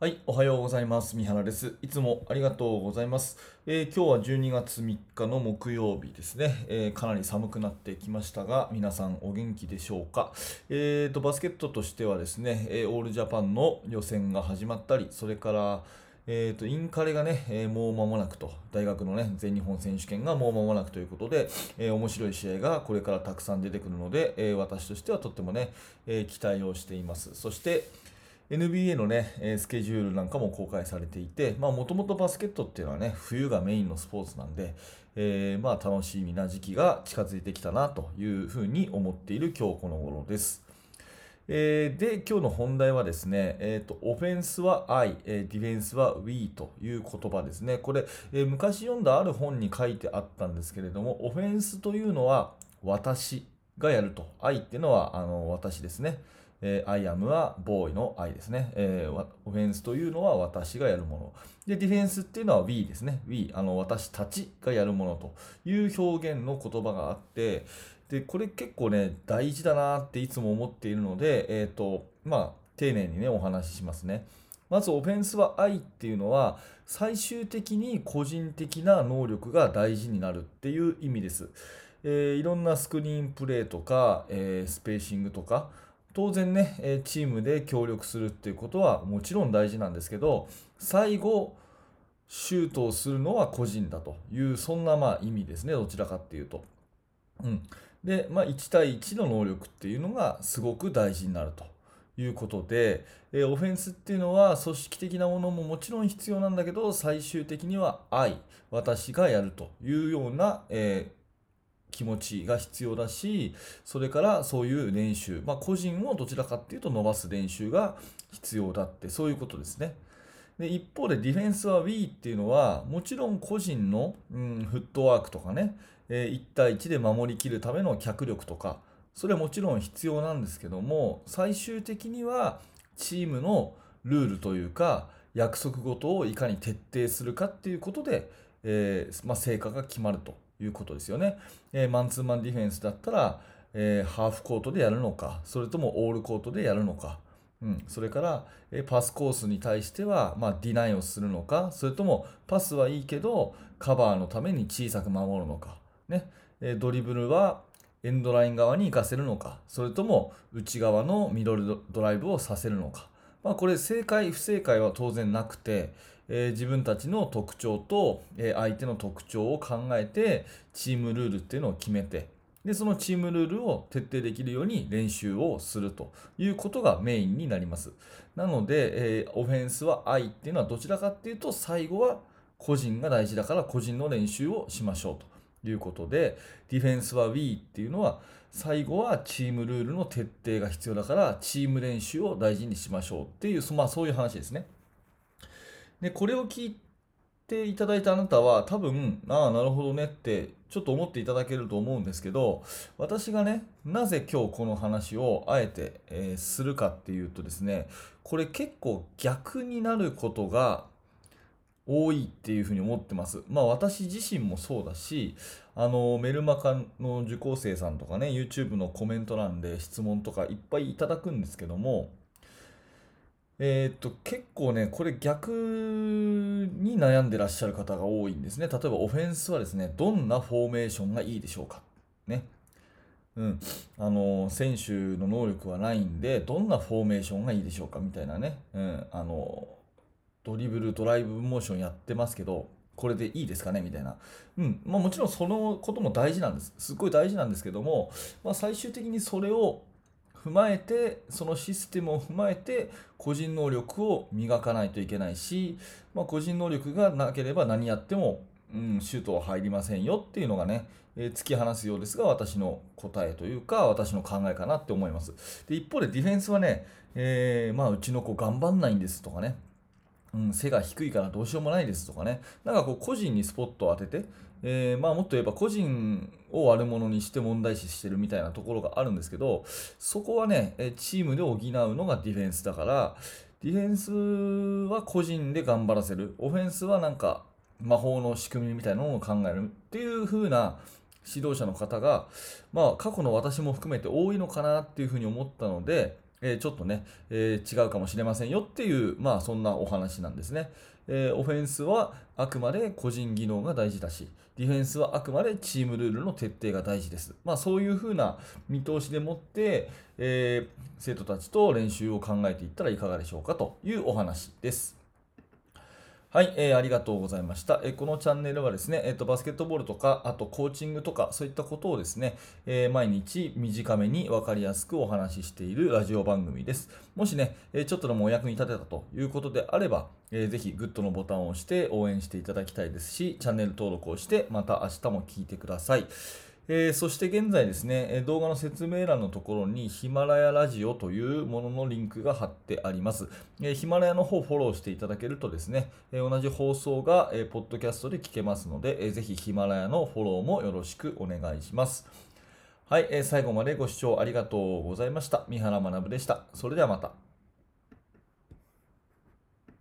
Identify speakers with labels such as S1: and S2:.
S1: はい、おはようございます。三原です。いつもありがとうございます。えー今日は12月3日の木曜日ですね、えーかなり寒くなってきましたが、皆さんお元気でしょうか？えーと、バスケットとしてはですね、えーオールジャパンの予選が始まったり、それから、えーと、インカレがね、えーもう間もなくと、大学のね、全日本選手権がもう間もなくということで、えー面白い試合がこれからたくさん出てくるので、えー私としてはとってもね、え期待をしています。そして、NBA のね、スケジュールなんかも公開されていて、まあもともとバスケットっていうのはね、冬がメインのスポーツなんで、えーまあ楽しみな時期が近づいてきたなというふうに思っている今日この頃です。えーで、今日の本題はですね、えーと、オフェンスは I、えディフェンスは We という言葉ですね。これ、えー昔読んだある本に書いてあったんですけれども、オフェンスというのは私がやると。I っていうのはあの私ですね。えー I am はボーイの I ですね、えーオフェンスというのは私がやるもの。で、ディフェンスっていうのは We ですね。We、あの私たちがやるものという表現の言葉があって、で、これ結構ね、大事だなっていつも思っているので、えっ、と、まあ、丁寧にね、お話ししますね。まず、オフェンスは愛っていうのは、最終的に個人的な能力が大事になるっていう意味です。えーいろんなスクリーンプレーとか、えースペーシングとか、当然ね、チームで協力するっていうことはもちろん大事なんですけど、最後、シュートをするのは個人だという、そんなまあ意味ですね、どちらかっていうと。うん。で、まあ、1対1の能力っていうのがすごく大事になるということで、えオフェンスっていうのは組織的なものももちろん必要なんだけど、最終的には愛、私がやるというような、えー気持ちが必要だし、それからそういう練習、まあ、個人をどちらかっていうと伸ばす練習が必要だって、そういうことですね。で一方でディフェンスは We っていうのはもちろん個人の、うん、フットワークとかね、えー1対1で守りきるための脚力とかそれはもちろん必要なんですけども最終的にはチームのルールというか約束事をいかに徹底するかっていうことで、えーまあ、成果が決まるということですよね。えーマンツーマンディフェンスだったら、えーハーフコートでやるのかそれともオールコートでやるのか。うん、それから、えーパスコースに対しては、まあ、ディナイをするのか、それともパスはいいけど、カバーのために小さく守るのか、ね。えードリブルはエンドライン側に行かせるのか、それとも内側のミドルドドライブをさせるのか、まあ、これ正解、不正解は当然なくて、えー自分たちの特徴と、えー相手の特徴を考えて、チームルールっていうのを決めて、で、そのチームルールを徹底できるように練習をするということがメインになります。なので、えーオフェンスは愛っていうのはどちらかっていうと、最後は個人が大事だから個人の練習をしましょうということで、ディフェンスは We っていうのは、最後はチームルールの徹底が必要だから、チーム練習を大事にしましょうっていう、まあそういう話ですね。で、これを聞いていただいたあなたは多分、ああ、なるほどねってちょっと思っていただけると思うんですけど、私がね、なぜ今日この話をあえて、えーするかっていうとですね、これ結構逆になることが多いっていうふうに思ってます。まあ私自身もそうだし、あのメルマガの受講生さんとかね、YouTube のコメント欄で質問とかいっぱいいただくんですけども、えーっと、結構ね、これ逆に悩んでらっしゃる方が多いんですね。例えばオフェンスはですね、どんなフォーメーションがいいでしょうか。ね。うん。あの、選手の能力はないんで、どんなフォーメーションがいいでしょうかみたいなね。うん。あの、ドリブル、ドライブモーションやってますけど、これでいいですかねみたいな。うん。まあもちろんそのことも大事なんです。すっごい大事なんですけども、まあ最終的にそれを踏まえて、そのシステムを踏まえて、個人能力を磨かないといけないし、まあ、個人能力がなければ何やっても、うん、シュートは入りませんよっていうのがね、えー突き放すようですが、私の答えというか、私の考えかなって思います。で、一方でディフェンスはね、えーまあ、うちの子頑張んないんですとかね、うん、背が低いからどうしようもないですとかね、なんかこう個人にスポットを当てて、えーまあもっと言えば個人を悪者にして問題視してるみたいなところがあるんですけど、そこはね、チームで補うのがディフェンスだから、ディフェンスは個人で頑張らせる、オフェンスはなんか魔法の仕組みみたいなのを考えるっていう風な指導者の方が、まあ過去の私も含めて多いのかなっていうふうに思ったので、えーちょっとね、えー違うかもしれませんよっていう、まあそんなお話なんですね。えーオフェンスはあくまで個人技能が大事だし、ディフェンスはあくまでチームルールの徹底が大事です。まあそういうふうな見通しでもって、え生徒たちと練習を考えていったらいかがでしょうかというお話です。はい、えーありがとうございました。えーこのチャンネルはですね、えーと、バスケットボールとか、あとコーチングとか、そういったことをですね、えー毎日短めに分かりやすくお話ししているラジオ番組です。もしね、えーちょっとでもお役に立てたということであれば、えーぜひグッドのボタンを押して応援していただきたいですし、チャンネル登録をして、また明日も聞いてください。えーそして現在ですね、動画の説明欄のところにヒマラヤラジオというもののリンクが貼ってあります。えーヒマラヤの方をフォローしていただけるとですね、えー同じ放送が、えーポッドキャストで聞けますので、えーぜひヒマラヤのフォローもよろしくお願いします。はい、えー最後までご視聴ありがとうございました。三原学でした。それではまた。